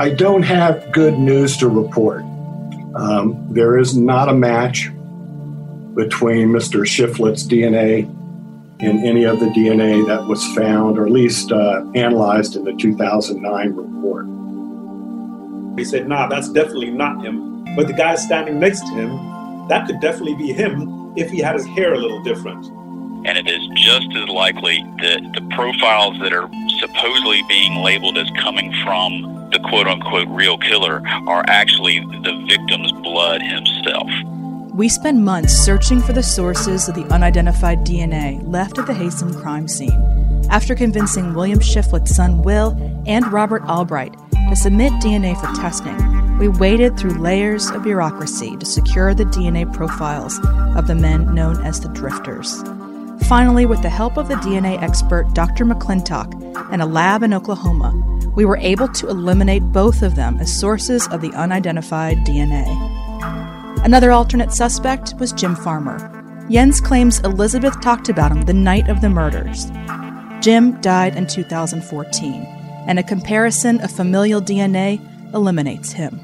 I don't have good news to report. Um, there is not a match between Mr. Shiflett's DNA and any of the DNA that was found, or at least uh, analyzed in the 2009 report. He said, nah, that's definitely not him. But the guy standing next to him, that could definitely be him if he had his hair a little different. And it is just as likely that the profiles that are supposedly being labeled as coming from the quote unquote real killer are actually the victim's blood himself. We spend months searching for the sources of the unidentified DNA left at the Haysom crime scene. After convincing William Shiflett's son Will and Robert Albright to submit DNA for testing, we waded through layers of bureaucracy to secure the DNA profiles of the men known as the Drifters. Finally, with the help of the DNA expert Dr. McClintock and a lab in Oklahoma, we were able to eliminate both of them as sources of the unidentified DNA. Another alternate suspect was Jim Farmer. Jens claims Elizabeth talked about him the night of the murders. Jim died in 2014, and a comparison of familial DNA eliminates him.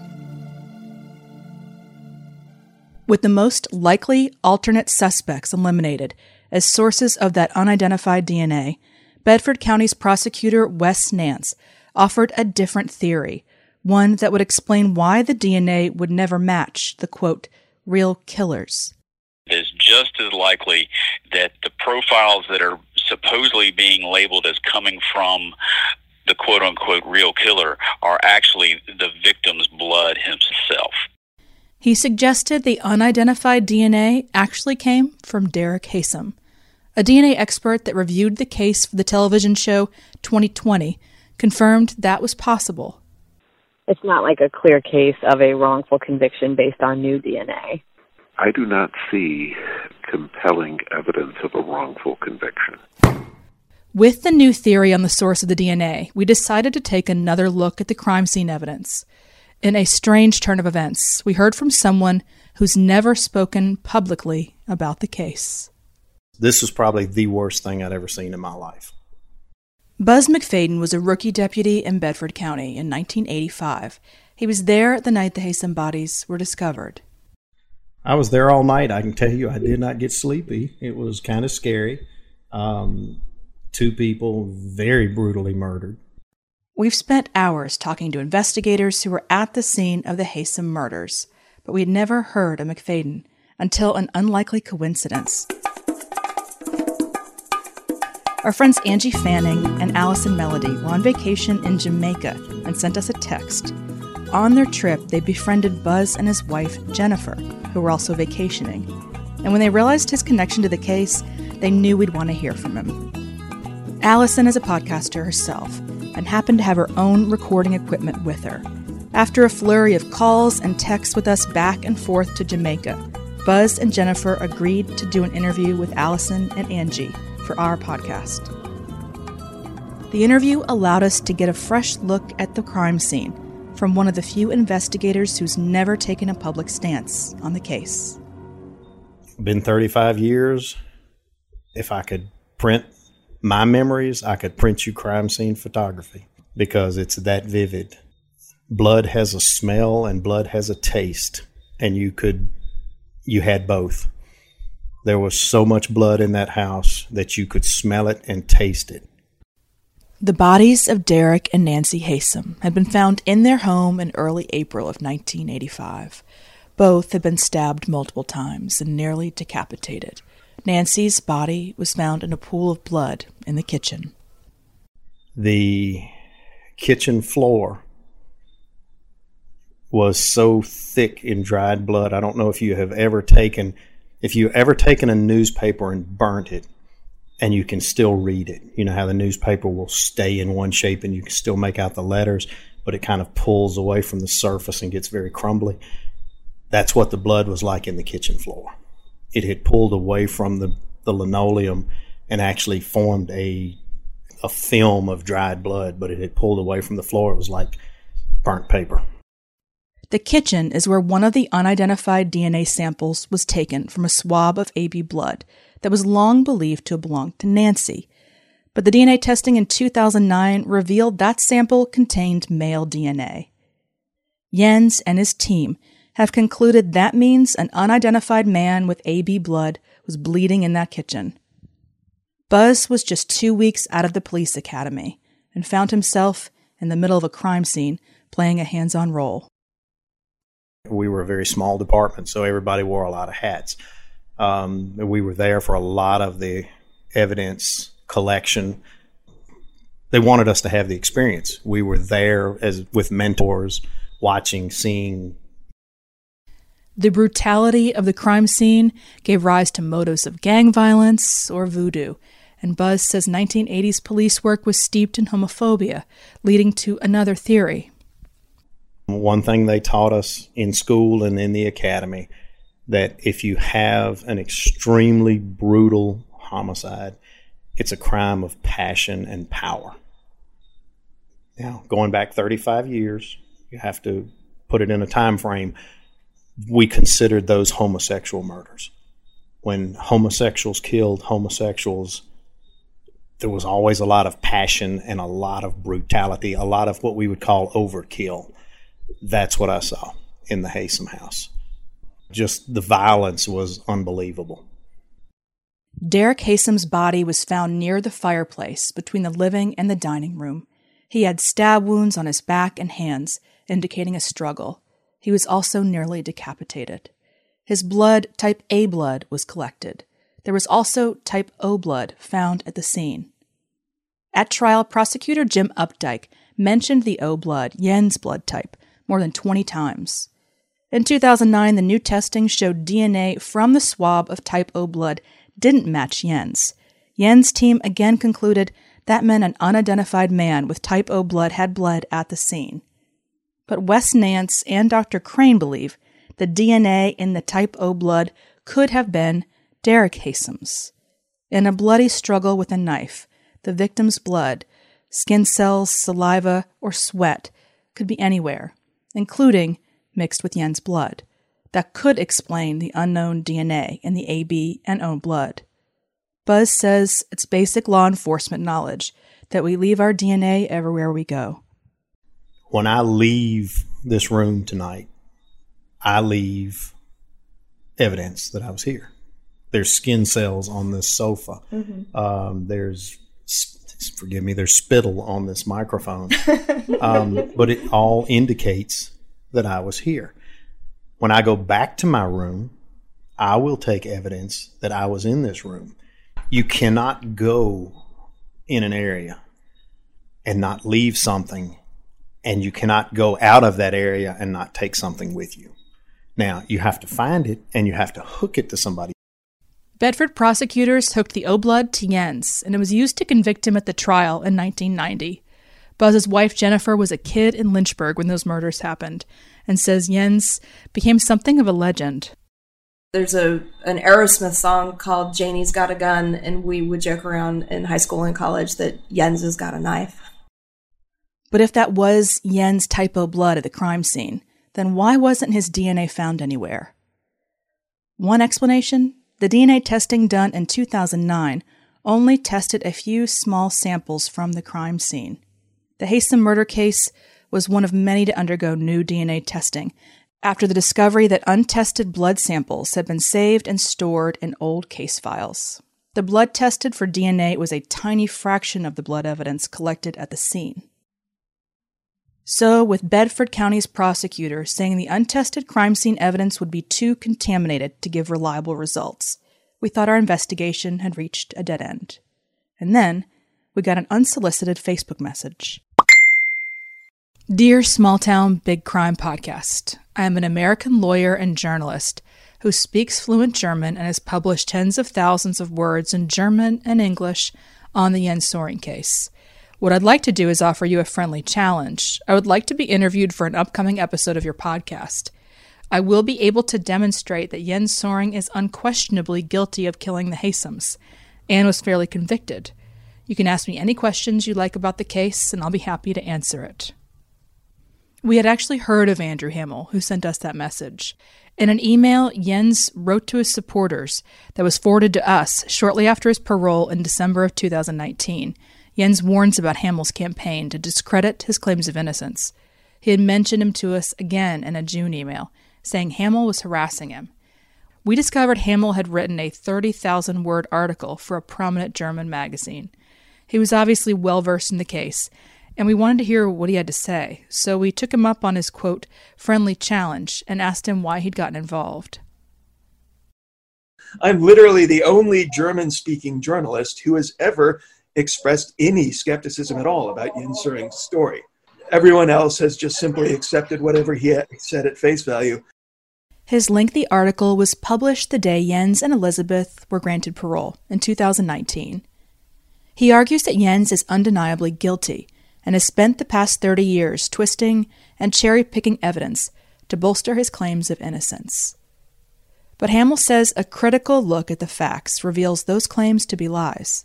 With the most likely alternate suspects eliminated as sources of that unidentified DNA, Bedford County's prosecutor Wes Nance offered a different theory, one that would explain why the DNA would never match the quote, real killers. It is just as likely that the profiles that are supposedly being labeled as coming from the quote unquote real killer are actually the victim's blood himself. He suggested the unidentified DNA actually came from Derek Haysom, a DNA expert that reviewed the case for the television show 2020 confirmed that was possible. It's not like a clear case of a wrongful conviction based on new DNA. I do not see compelling evidence of a wrongful conviction. With the new theory on the source of the DNA, we decided to take another look at the crime scene evidence. In a strange turn of events, we heard from someone who's never spoken publicly about the case. This was probably the worst thing I'd ever seen in my life. Buzz McFadden was a rookie deputy in Bedford County in 1985. He was there the night the Haysom bodies were discovered. I was there all night. I can tell you, I did not get sleepy. It was kind of scary. Um, two people very brutally murdered. We've spent hours talking to investigators who were at the scene of the Haysom murders, but we had never heard of McFadden until an unlikely coincidence. Our friends Angie Fanning and Allison Melody were on vacation in Jamaica and sent us a text. On their trip, they befriended Buzz and his wife, Jennifer, who were also vacationing. And when they realized his connection to the case, they knew we'd want to hear from him. Allison is a podcaster herself and happened to have her own recording equipment with her. After a flurry of calls and texts with us back and forth to Jamaica, Buzz and Jennifer agreed to do an interview with Allison and Angie for our podcast. The interview allowed us to get a fresh look at the crime scene from one of the few investigators who's never taken a public stance on the case. Been 35 years. If I could print my memories, I could print you crime scene photography because it's that vivid. Blood has a smell and blood has a taste, and you could, you had both. There was so much blood in that house that you could smell it and taste it. The bodies of Derek and Nancy Haysom had been found in their home in early April of 1985. Both had been stabbed multiple times and nearly decapitated. Nancy's body was found in a pool of blood in the kitchen. The kitchen floor was so thick in dried blood. I don't know if you have ever taken if you ever taken a newspaper and burnt it and you can still read it, you know how the newspaper will stay in one shape and you can still make out the letters, but it kind of pulls away from the surface and gets very crumbly. That's what the blood was like in the kitchen floor. It had pulled away from the, the linoleum and actually formed a a film of dried blood, but it had pulled away from the floor. It was like burnt paper. The kitchen is where one of the unidentified DNA samples was taken from a swab of AB blood that was long believed to have belonged to Nancy. But the DNA testing in 2009 revealed that sample contained male DNA. Jens and his team have concluded that means an unidentified man with AB blood was bleeding in that kitchen. Buzz was just two weeks out of the police academy and found himself in the middle of a crime scene playing a hands on role. We were a very small department, so everybody wore a lot of hats. Um, we were there for a lot of the evidence collection. They wanted us to have the experience. We were there as with mentors, watching, seeing. The brutality of the crime scene gave rise to motives of gang violence or voodoo, and Buzz says 1980s police work was steeped in homophobia, leading to another theory. One thing they taught us in school and in the academy that if you have an extremely brutal homicide, it's a crime of passion and power. Now, going back 35 years, you have to put it in a time frame. We considered those homosexual murders. When homosexuals killed homosexuals, there was always a lot of passion and a lot of brutality, a lot of what we would call overkill. That's what I saw in the Haysom house. Just the violence was unbelievable. Derek Haysom's body was found near the fireplace between the living and the dining room. He had stab wounds on his back and hands, indicating a struggle. He was also nearly decapitated. His blood, type A blood, was collected. There was also type O blood found at the scene. At trial, prosecutor Jim Updike mentioned the O blood, Jens' blood type, more than 20 times. In 2009, the new testing showed DNA from the swab of type O blood didn't match Jens'. Jens' team again concluded that meant an unidentified man with type O blood had bled at the scene. But Wes Nance and Dr. Crane believe the DNA in the type O blood could have been Derek Haysom's. In a bloody struggle with a knife, the victim's blood, skin cells, saliva, or sweat could be anywhere, including mixed with Jens' blood that could explain the unknown DNA in the AB and O blood. Buzz says it's basic law enforcement knowledge that we leave our DNA everywhere we go. When I leave this room tonight, I leave evidence that I was here. There's skin cells on this sofa. Mm-hmm. Um, there's forgive me, there's spittle on this microphone. um, but it all indicates that I was here. When I go back to my room, I will take evidence that I was in this room. You cannot go in an area and not leave something, and you cannot go out of that area and not take something with you. Now, you have to find it and you have to hook it to somebody. Bedford prosecutors hooked the O blood to Jens, and it was used to convict him at the trial in 1990. Buzz's wife Jennifer was a kid in Lynchburg when those murders happened, and says Jens became something of a legend. There's a an Aerosmith song called Janie's Got a Gun, and we would joke around in high school and college that Jens has got a knife. But if that was Jens' type O blood at the crime scene, then why wasn't his DNA found anywhere? One explanation the DNA testing done in 2009 only tested a few small samples from the crime scene. The Haysom murder case was one of many to undergo new DNA testing after the discovery that untested blood samples had been saved and stored in old case files. The blood tested for DNA was a tiny fraction of the blood evidence collected at the scene. So, with Bedford County's prosecutor saying the untested crime scene evidence would be too contaminated to give reliable results, we thought our investigation had reached a dead end. And then we got an unsolicited Facebook message. Dear Small Town Big Crime Podcast, I am an American lawyer and journalist who speaks fluent German and has published tens of thousands of words in German and English on the Jens case. What I'd like to do is offer you a friendly challenge. I would like to be interviewed for an upcoming episode of your podcast. I will be able to demonstrate that Jens Söring is unquestionably guilty of killing the Haysoms and was fairly convicted. You can ask me any questions you like about the case, and I'll be happy to answer it. We had actually heard of Andrew Hammel, who sent us that message. In an email, Jens wrote to his supporters that was forwarded to us shortly after his parole in December of 2019. Jens warns about Hammel's campaign to discredit his claims of innocence. He had mentioned him to us again in a June email, saying Hammel was harassing him. We discovered Hammel had written a 30,000 word article for a prominent German magazine. He was obviously well versed in the case, and we wanted to hear what he had to say, so we took him up on his quote, friendly challenge and asked him why he'd gotten involved. I'm literally the only German speaking journalist who has ever expressed any skepticism at all about Jens Söring's story. Everyone else has just simply accepted whatever he said at face value. His lengthy article was published the day Jens and Elizabeth were granted parole in 2019. He argues that Jens is undeniably guilty and has spent the past 30 years twisting and cherry picking evidence to bolster his claims of innocence. But Hammel says a critical look at the facts reveals those claims to be lies.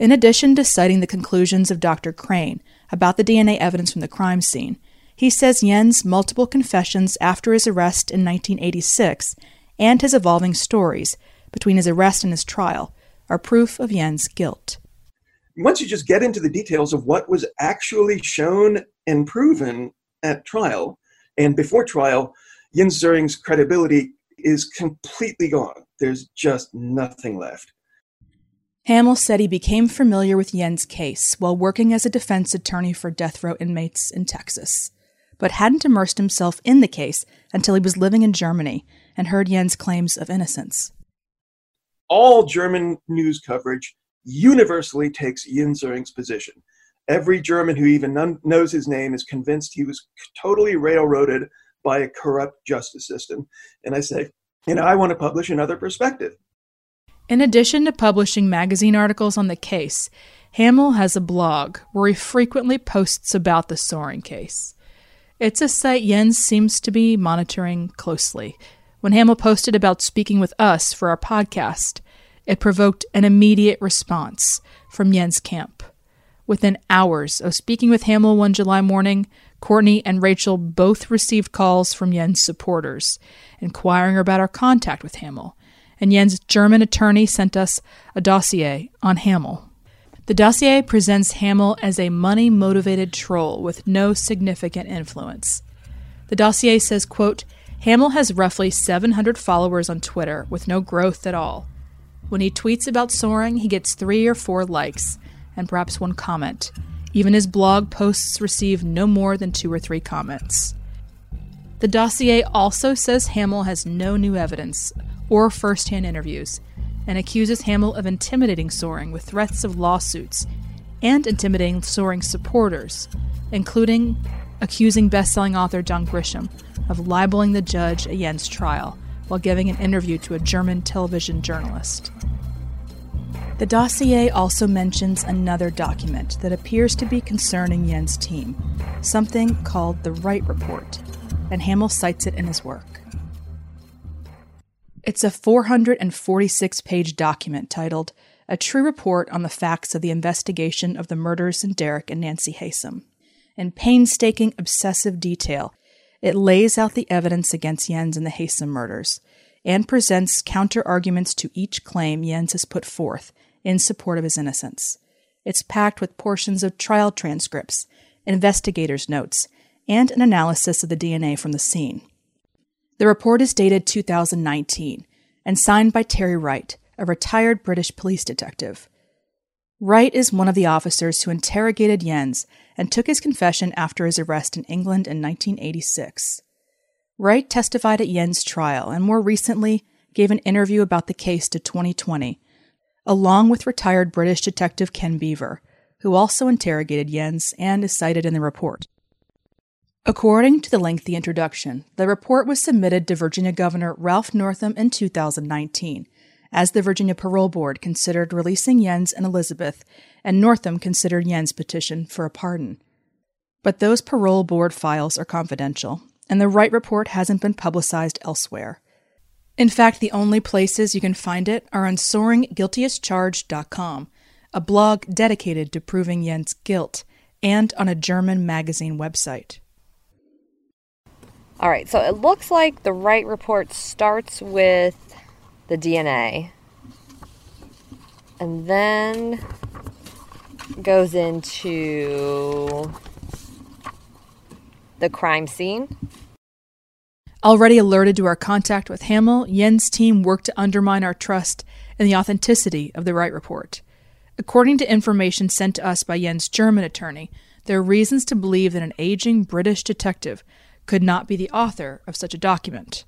In addition to citing the conclusions of Dr. Crane about the DNA evidence from the crime scene, he says Jens' multiple confessions after his arrest in 1986 and his evolving stories between his arrest and his trial are proof of Jens' guilt. Once you just get into the details of what was actually shown and proven at trial and before trial, Jens Söring's credibility is completely gone. There's just nothing left. Hammel said he became familiar with Jens' case while working as a defense attorney for death row inmates in Texas, but hadn't immersed himself in the case until he was living in Germany and heard Jens' claims of innocence. All German news coverage universally takes Jens Söring's position. Every German who even knows his name is convinced he was totally railroaded by a corrupt justice system. And I say, you know, I want to publish another perspective. In addition to publishing magazine articles on the case, Hammel has a blog where he frequently posts about the Söring case. It's a site Jens seems to be monitoring closely. When Hammel posted about speaking with us for our podcast, it provoked an immediate response from Jens Camp. Within hours of speaking with Hammel one July morning, Courtney and Rachel both received calls from Jens supporters, inquiring about our contact with Hammel, and Jens' German attorney sent us a dossier on Hammel. The dossier presents Hammel as a money motivated troll with no significant influence. The dossier says, quote, Hammel has roughly 700 followers on Twitter with no growth at all. When he tweets about Söring, he gets three or four likes and perhaps one comment. Even his blog posts receive no more than two or three comments. The dossier also says Hammel has no new evidence or first hand interviews and accuses Hammel of intimidating Söring with threats of lawsuits and intimidating Söring's supporters, including accusing best-selling author John Grisham of libeling the judge at Jens' trial while giving an interview to a German television journalist. The dossier also mentions another document that appears to be concerning Jens' team, something called the Wright Report, and Hammel cites it in his work. It's a 446 page document titled A True Report on the Facts of the Investigation of the Murders in Derek and Nancy Haysom. In painstaking, obsessive detail, it lays out the evidence against Jens in the Haysom murders and presents counter arguments to each claim Jens has put forth in support of his innocence. It's packed with portions of trial transcripts, investigators' notes, and an analysis of the DNA from the scene. The report is dated 2019 and signed by Terry Wright, a retired British police detective. Wright is one of the officers who interrogated Jens and took his confession after his arrest in England in 1986. Wright testified at Jens' trial and more recently gave an interview about the case to 2020 along with retired British detective Ken Beever, who also interrogated Jens and is cited in the report. According to the lengthy introduction, the report was submitted to Virginia Governor Ralph Northam in 2019, as the Virginia Parole Board considered releasing Jens and Elizabeth, and Northam considered Jens' petition for a pardon. But those parole board files are confidential, and the Wright report hasn't been publicized elsewhere. In fact, the only places you can find it are on SöringGuiltyAsCharged.com, a blog dedicated to proving Jens' guilt, and on a German magazine website. All right, so it looks like the Wright report starts with the DNA and then goes into the crime scene. Already alerted to our contact with Hammel, Jens' team worked to undermine our trust in the authenticity of the Wright report. According to information sent to us by Jens' German attorney, there are reasons to believe that an aging British detective could not be the author of such a document.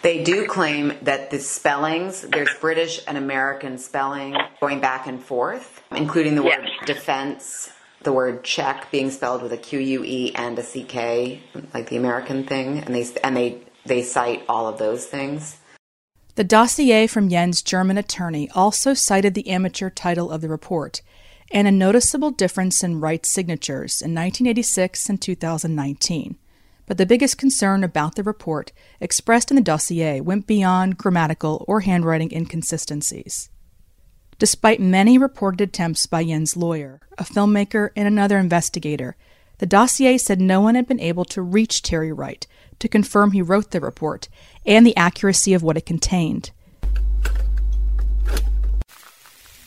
They do claim that the spellings, there's British and American spelling going back and forth, including the word defense, the word check being spelled with a Q U E and a C K, like the American thing, and they and they they cite all of those things. The dossier from Jens' German attorney also cited the amateur title of the report and a noticeable difference in Wright's signatures in 1986 and 2019. But the biggest concern about the report expressed in the dossier went beyond grammatical or handwriting inconsistencies. Despite many reported attempts by Jens' lawyer, a filmmaker, and another investigator, the dossier said no one had been able to reach Terry Wright to confirm he wrote the report and the accuracy of what it contained.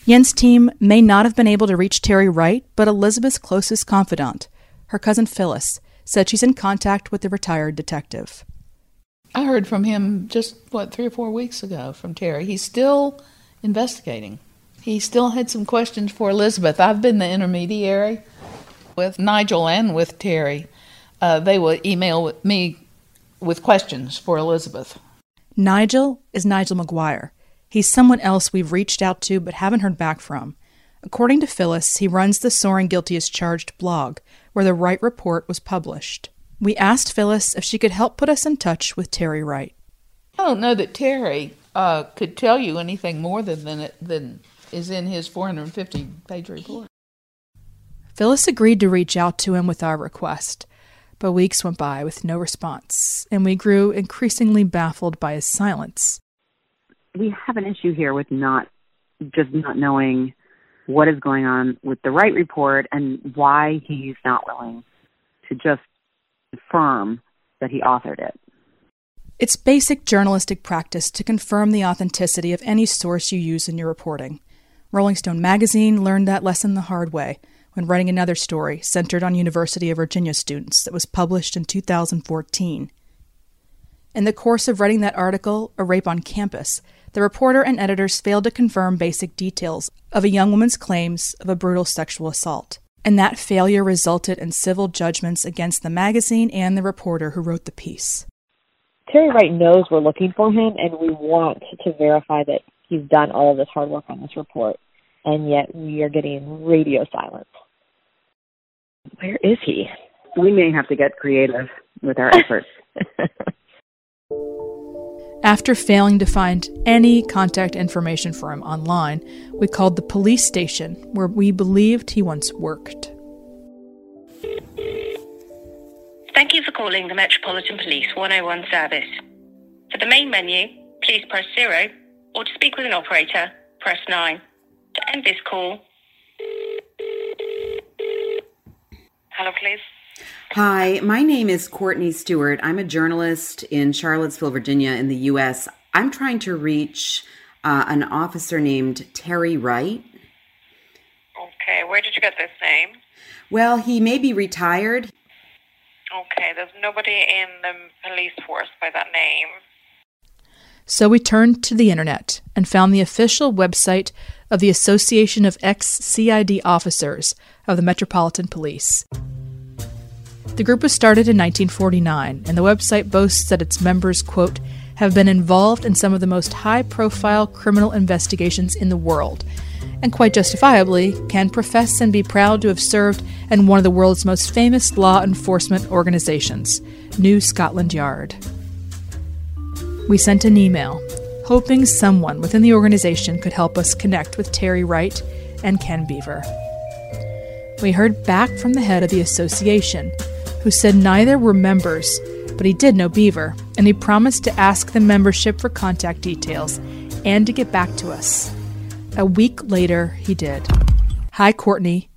Jens' team may not have been able to reach Terry Wright, but Elizabeth's closest confidant, her cousin Phyllis, said she's in contact with the retired detective. I heard from him just, what, three or four weeks ago from Terry. He's still investigating. He still had some questions for Elizabeth. I've been the intermediary with Nigel and with Terry. Uh, they will email me with questions for Elizabeth. Nigel is Nigel McGuire. He's someone else we've reached out to but haven't heard back from. According to Phyllis, he runs the Söring Guilty as Charged blog, where the Wright report was published. We asked Phyllis if she could help put us in touch with Terry Wright. I don't know that Terry uh, could tell you anything more than than, it, than is in his 450 page report. Phyllis agreed to reach out to him with our request, but weeks went by with no response, and we grew increasingly baffled by his silence. We have an issue here with not just not knowing what is going on with the Wright report and why he's not willing to just confirm that he authored it. It's basic journalistic practice to confirm the authenticity of any source you use in your reporting. Rolling Stone magazine learned that lesson the hard way when writing another story centered on University of Virginia students that was published in 2014. In the course of writing that article, A Rape on Campus, the reporter and editors failed to confirm basic details of a young woman's claims of a brutal sexual assault. And that failure resulted in civil judgments against the magazine and the reporter who wrote the piece. Terry Wright knows we're looking for him, and we want to verify that he's done all of this hard work on this report, and yet we are getting radio silence. Where is he? We may have to get creative with our efforts. After failing to find any contact information for him online, we called the police station where we believed he once worked. Thank you for calling the Metropolitan Police 101 service. For the main menu, please press 0, or to speak with an operator, press 9. To end this call. Hello, please. Hi, my name is Courtney Stewart. I'm a journalist in Charlottesville, Virginia, in the U.S. I'm trying to reach uh, an officer named Terry Wright. Okay, where did you get this name? Well, he may be retired. Okay, there's nobody in the police force by that name. So we turned to the internet and found the official website of the Association of Ex CID Officers of the Metropolitan Police. The group was started in 1949, and the website boasts that its members, quote, have been involved in some of the most high profile criminal investigations in the world, and quite justifiably can profess and be proud to have served in one of the world's most famous law enforcement organizations, New Scotland Yard. We sent an email, hoping someone within the organization could help us connect with Terry Wright and Ken Beever. We heard back from the head of the association, who said neither were members, but he did know Beever, and he promised to ask the membership for contact details and to get back to us. A week later, he did. Hi, Courtney.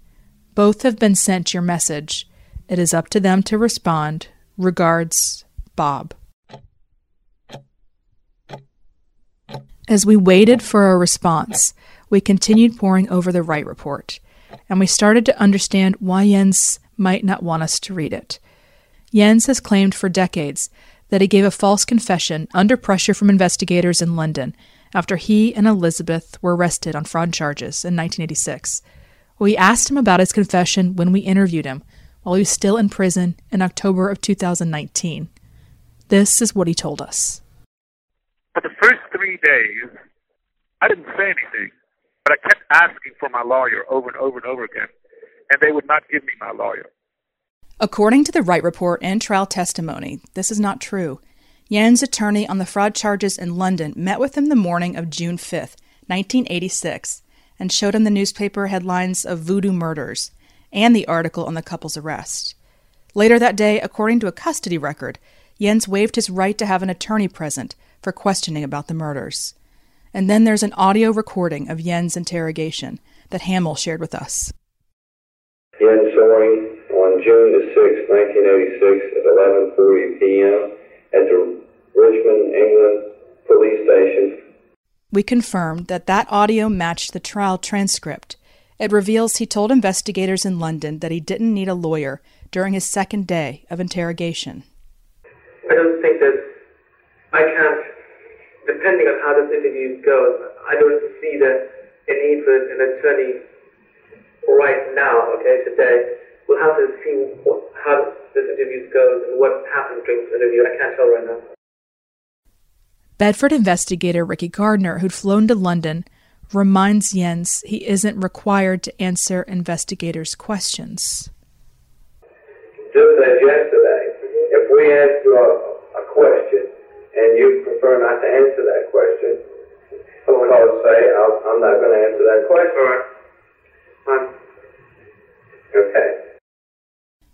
Both have been sent your message. It is up to them to respond. Regards, Bob. As we waited for a response, we continued poring over the Wright report, and we started to understand why Jens might not want us to read it. Jens has claimed for decades that he gave a false confession under pressure from investigators in London after he and Elizabeth were arrested on fraud charges in 1986. We asked him about his confession when we interviewed him while he was still in prison in October of 2019. This is what he told us. For the first three days, I didn't say anything, but I kept asking for my lawyer over and over and over again, and they would not give me my lawyer. According to the Wright report and trial testimony, this is not true. Jens' attorney on the fraud charges in London met with him the morning of June 5, 1986, and showed him the newspaper headlines of voodoo murders and the article on the couple's arrest. Later that day, according to a custody record, Jens waived his right to have an attorney present for questioning about the murders. And then there's an audio recording of Jens' interrogation that Hammel shared with us. Jens Soering on June the 6th, 1986 at 11.40 p.m. at the Richmond, England police station. We confirmed that that audio matched the trial transcript. It reveals he told investigators in London that he didn't need a lawyer during his second day of interrogation. I don't think that I can't, depending on how this interview goes, I don't see the a need for an attorney right now, okay, today. We'll have to see what, how this interview goes and what happens during this interview. I can't tell right now. Bedford investigator Ricky Gardner, who'd flown to London, reminds Jens he isn't required to answer investigators' questions. Just as yesterday, if we ask you a, a question and you prefer not to answer that question, because say, i am not going to answer that question. Okay.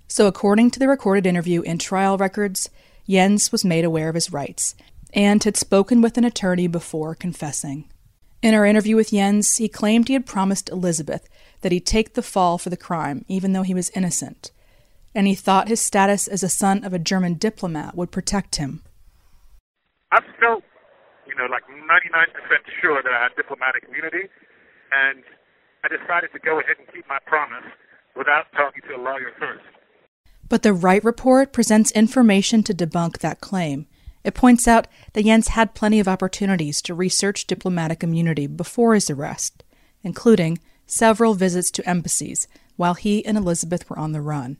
So, according to the recorded interview in trial records, Jens was made aware of his rights and had spoken with an attorney before confessing. In our interview with Jens, he claimed he had promised Elizabeth that he'd take the fall for the crime, even though he was innocent, and he thought his status as a son of a German diplomat would protect him. I'm still, you know, like 99% sure that I had diplomatic immunity, and I decided to go ahead and keep my promise without talking to a lawyer first. But the Wright report presents information to debunk that claim. It points out that Jens had plenty of opportunities to research diplomatic immunity before his arrest, including several visits to embassies while he and Elizabeth were on the run.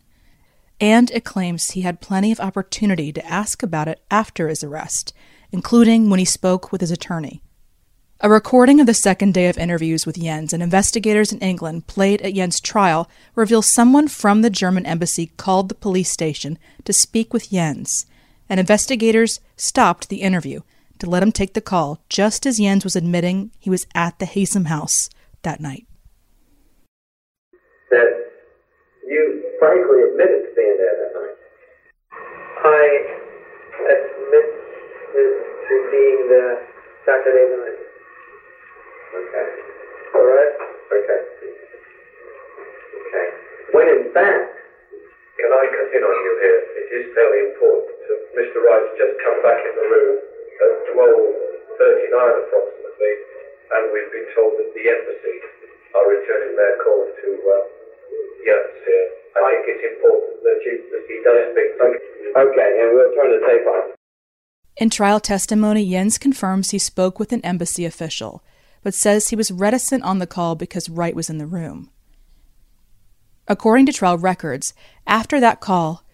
And it claims he had plenty of opportunity to ask about it after his arrest, including when he spoke with his attorney. A recording of the second day of interviews with Jens and investigators in England played at Jens' trial reveals someone from the German embassy called the police station to speak with Jens, and investigators stopped the interview to let him take the call just as Jens was admitting he was at the Haysom house that night. That you frankly admitted to being there that night. I admit to being there Saturday night. Okay. All right. Okay. Okay. When in fact, can I cut in on you here? It is fairly important. Mr. Wright's just come back in the room at 12.39 approximately, and we've been told that the embassy are returning their call to uh, Jens here. I think it's important that, you, that he does speak. Okay, and we'll turn the tape on. In trial testimony, Jens confirms he spoke with an embassy official but says he was reticent on the call because Wright was in the room. According to trial records, after that call,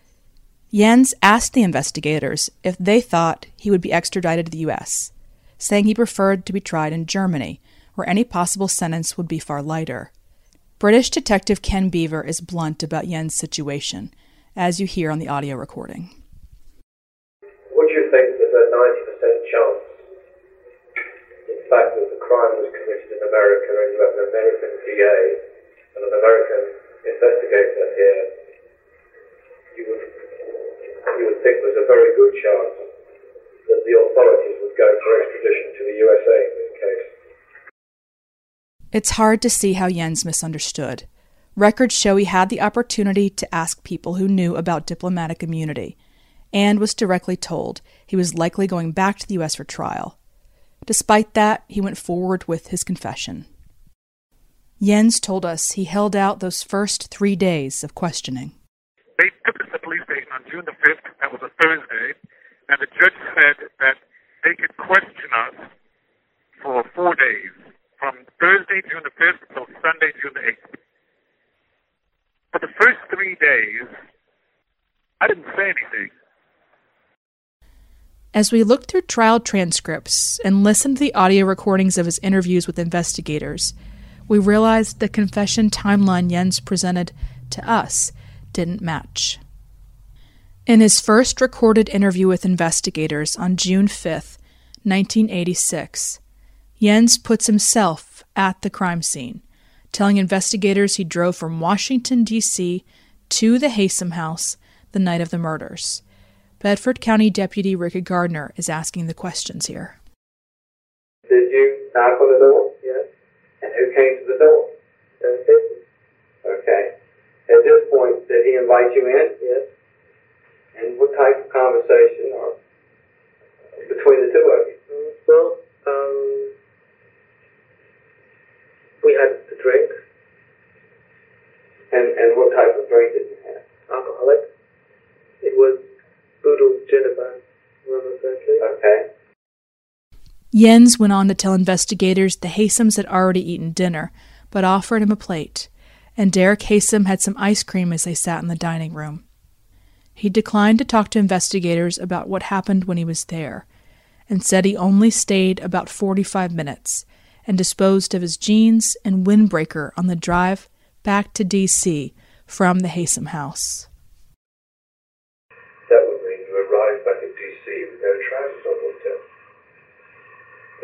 Jens asked the investigators if they thought he would be extradited to the U.S., saying he preferred to be tried in Germany, where any possible sentence would be far lighter. British detective Ken Beever is blunt about Jens' situation, as you hear on the audio recording. Would you think fact, that the crime was committed in America and you have an American DA and an American investigator here, you would, you would think there's a very good chance that the authorities would go for extradition to the USA in this case. It's hard to see how Jens misunderstood. Records show he had the opportunity to ask people who knew about diplomatic immunity and was directly told he was likely going back to the U.S. for trial. Despite that, he went forward with his confession. Jens told us he held out those first three days of questioning. They took us to the police station on June the 5th, that was a Thursday, and the judge said that they could question us for four days, from Thursday, June the 5th, till Sunday, June the 8th. For the first three days, I didn't say anything. As we looked through trial transcripts and listened to the audio recordings of his interviews with investigators, we realized the confession timeline Jens presented to us didn't match. In his first recorded interview with investigators on June 5, 1986, Jens puts himself at the crime scene, telling investigators he drove from Washington, D.C. to the Haysom house the night of the murders. Bedford County Deputy Ricky Gardner is asking the questions here. Did you knock on the door? Yes. And who came to the door? Uh, okay. At this point, did he invite you in? Yes. And what type of conversation or between the two of you? Well, um, we had a drink. And and what type of drink did you have? Alcoholic. It was Boodle Jennifer. Remember correctly? Okay. Jens went on to tell investigators the Haysoms had already eaten dinner, but offered him a plate, and Derek Haysom had some ice cream as they sat in the dining room. He declined to talk to investigators about what happened when he was there, and said he only stayed about 45 minutes and disposed of his jeans and windbreaker on the drive back to D.C. from the Haysom house. That would mean you arrived back in DC with no trousers on, wouldn't it?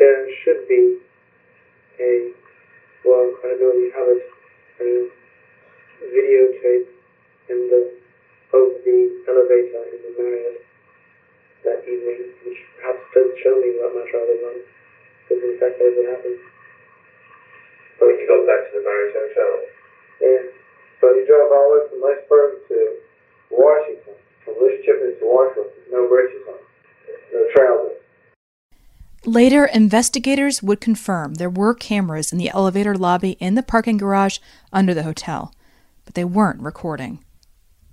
There should be a, well, I know we have it, a videotape in the, of the elevator in the Marriott that evening, which perhaps does show me what my travel was, because in fact that what happened. When you got back to the Marriott Hotel? Yeah. So you drove all the way from Lynchburg to Washington, from Lish Chippens to Washington, no britches on, no trousers. Later, investigators would confirm there were cameras in the elevator lobby in the parking garage under the hotel, but they weren't recording.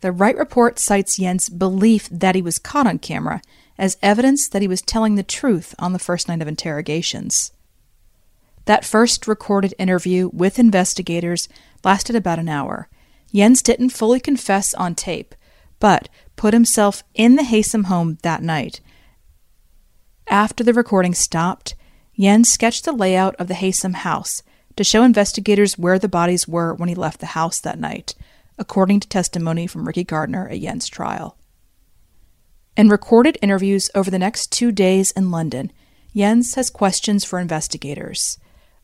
The Wright report cites Jens' belief that he was caught on camera as evidence that he was telling the truth on the first night of interrogations. That first recorded interview with investigators lasted about an hour. Jens didn't fully confess on tape, but put himself in the Haysom home that night. After the recording stopped, Jens sketched the layout of the Haysom house to show investigators where the bodies were when he left the house that night, according to testimony from Ricky Gardner at Jens' trial. In recorded interviews over the next two days in London, Jens has questions for investigators.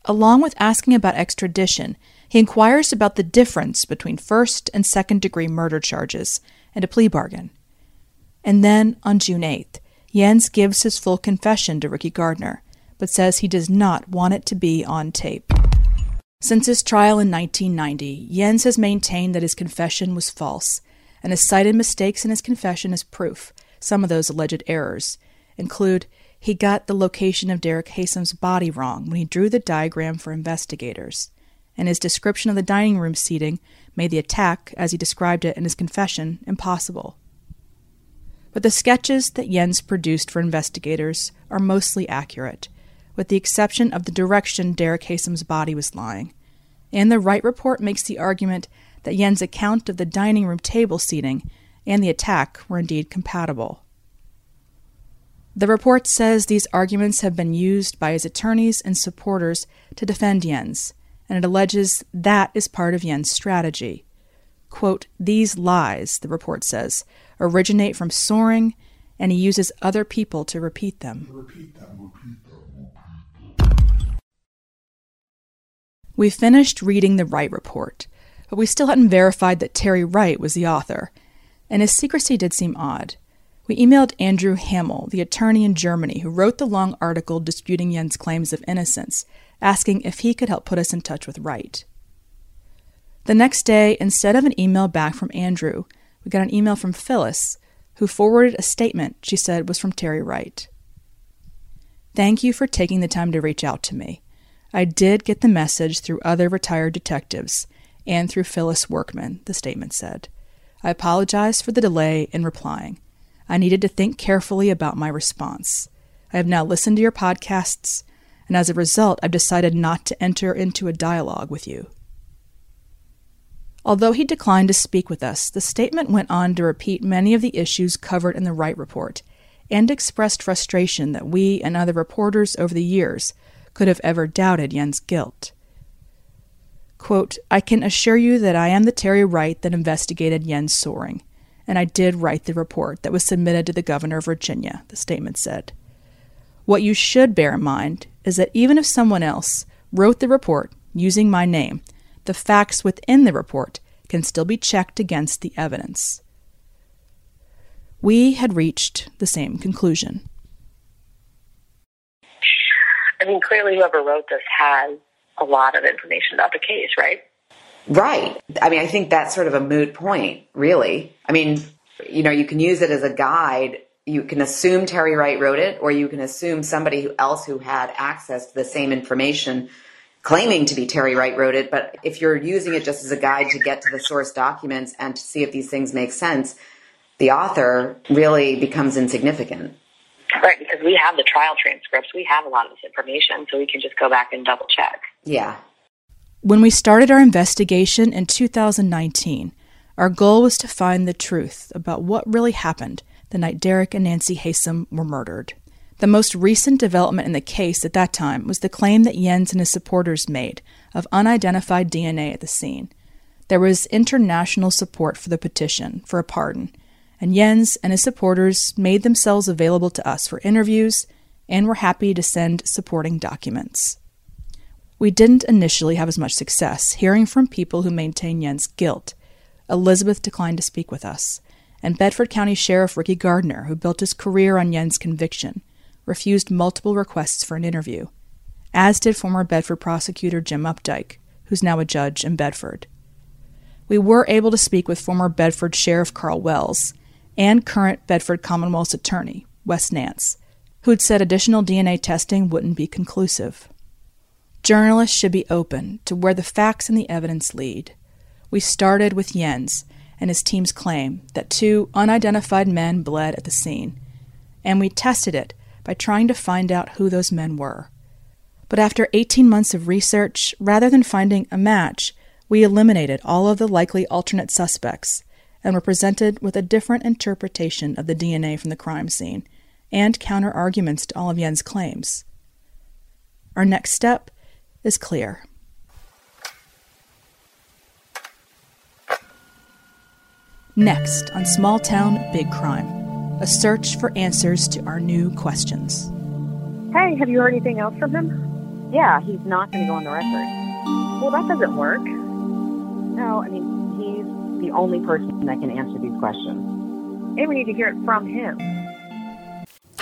Along with asking about extradition, he inquires about the difference between first and second degree murder charges and a plea bargain. And then, on June 8th, Jens gives his full confession to Ricky Gardner, but says he does not want it to be on tape. Since his trial in 1990, Jens has maintained that his confession was false and has cited mistakes in his confession as proof. Some of those alleged errors include he got the location of Derek Haysom's body wrong when he drew the diagram for investigators, and his description of the dining room seating made the attack, as he described it in his confession, impossible. But the sketches that Jens produced for investigators are mostly accurate, with the exception of the direction Derek Haysom's body was lying. And the Wright report makes the argument that Jens' account of the dining room table seating and the attack were indeed compatible. The report says these arguments have been used by his attorneys and supporters to defend Jens, and it alleges that is part of Jens' strategy. Quote, These lies, the report says, originate from Söring, and he uses other people to repeat them. We finished reading the Wright report, but we still hadn't verified that Terry Wright was the author, and his secrecy did seem odd. We emailed Andrew Hammel, the attorney in Germany who wrote the long article disputing Jens' claims of innocence, asking if he could help put us in touch with Wright. The next day, instead of an email back from Andrew, we got an email from Phyllis, who forwarded a statement she said was from Terry Wright. Thank you for taking the time to reach out to me. I did get the message through other retired detectives and through Phyllis Workman, the statement said. I apologize for the delay in replying. I needed to think carefully about my response. I have now listened to your podcasts, and as a result, I've decided not to enter into a dialogue with you. Although he declined to speak with us, the statement went on to repeat many of the issues covered in the Wright report and expressed frustration that we and other reporters over the years could have ever doubted Jens' guilt. Quote, I can assure you that I am the Terry Wright that investigated Jens Söring, and I did write the report that was submitted to the governor of Virginia, the statement said. What you should bear in mind is that even if someone else wrote the report using my name, the facts within the report can still be checked against the evidence. We had reached the same conclusion. I mean, clearly, whoever wrote this has a lot of information about the case, right? Right. I mean, I think that's sort of a moot point, really. I mean, you know, you can use it as a guide. You can assume Terry Wright wrote it, or you can assume somebody else who had access to the same information claiming to be Terry Wright wrote it. But if you're using it just as a guide to get to the source documents and to see if these things make sense, the author really becomes insignificant. Right, because we have the trial transcripts. We have a lot of this information, so we can just go back and double check. Yeah. When we started our investigation in 2019, our goal was to find the truth about what really happened the night Derek and Nancy Haysom were murdered. The most recent development in the case at that time was the claim that Jens and his supporters made of unidentified DNA at the scene. There was international support for the petition for a pardon, and Jens and his supporters made themselves available to us for interviews and were happy to send supporting documents. We didn't initially have as much success hearing from people who maintain Jens' guilt. Elizabeth declined to speak with us, and Bedford County Sheriff Ricky Gardner, who built his career on Jens' conviction, refused multiple requests for an interview, as did former Bedford prosecutor Jim Updike, who's now a judge in Bedford. We were able to speak with former Bedford Sheriff Carl Wells and current Bedford Commonwealth's attorney, Wes Nance, who'd said additional DNA testing wouldn't be conclusive. Journalists should be open to where the facts and the evidence lead. We started with Jens and his team's claim that two unidentified men bled at the scene, and we tested it by trying to find out who those men were. But after 18 months of research, rather than finding a match, we eliminated all of the likely alternate suspects and were presented with a different interpretation of the DNA from the crime scene and counter arguments to all of Jens' claims. Our next step is clear. Next on Small Town Big Crime, a search for answers to our new questions. Hey, have you heard anything else from him? Yeah, he's not going to go on the record. Well, that doesn't work. No, I mean, he's the only person that can answer these questions. And we need to hear it from him.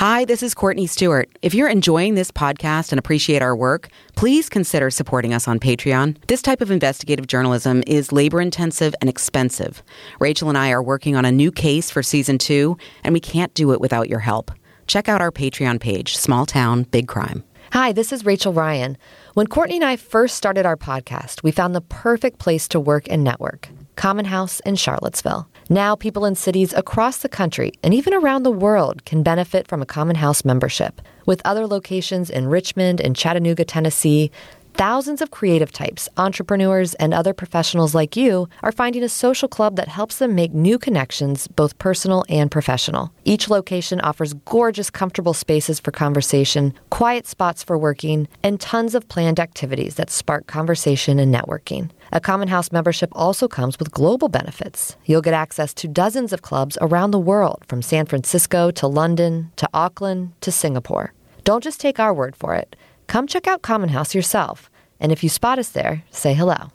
Hi, this is Courtney Stewart. If you're enjoying this podcast and appreciate our work, please consider supporting us on Patreon. This type of investigative journalism is labor intensive and expensive. Rachel and I are working on a new case for season two, and we can't do it without your help. Check out our Patreon page, Small Town, Big Crime. Hi, this is Rachel Ryan. When Courtney and I first started our podcast, we found the perfect place to work and network Common House in Charlottesville. Now, people in cities across the country and even around the world can benefit from a Common House membership. With other locations in Richmond and Chattanooga, Tennessee, Thousands of creative types, entrepreneurs, and other professionals like you are finding a social club that helps them make new connections, both personal and professional. Each location offers gorgeous, comfortable spaces for conversation, quiet spots for working, and tons of planned activities that spark conversation and networking. A Common House membership also comes with global benefits. You'll get access to dozens of clubs around the world, from San Francisco to London to Auckland to Singapore. Don't just take our word for it. Come check out Common House yourself. And if you spot us there, say hello.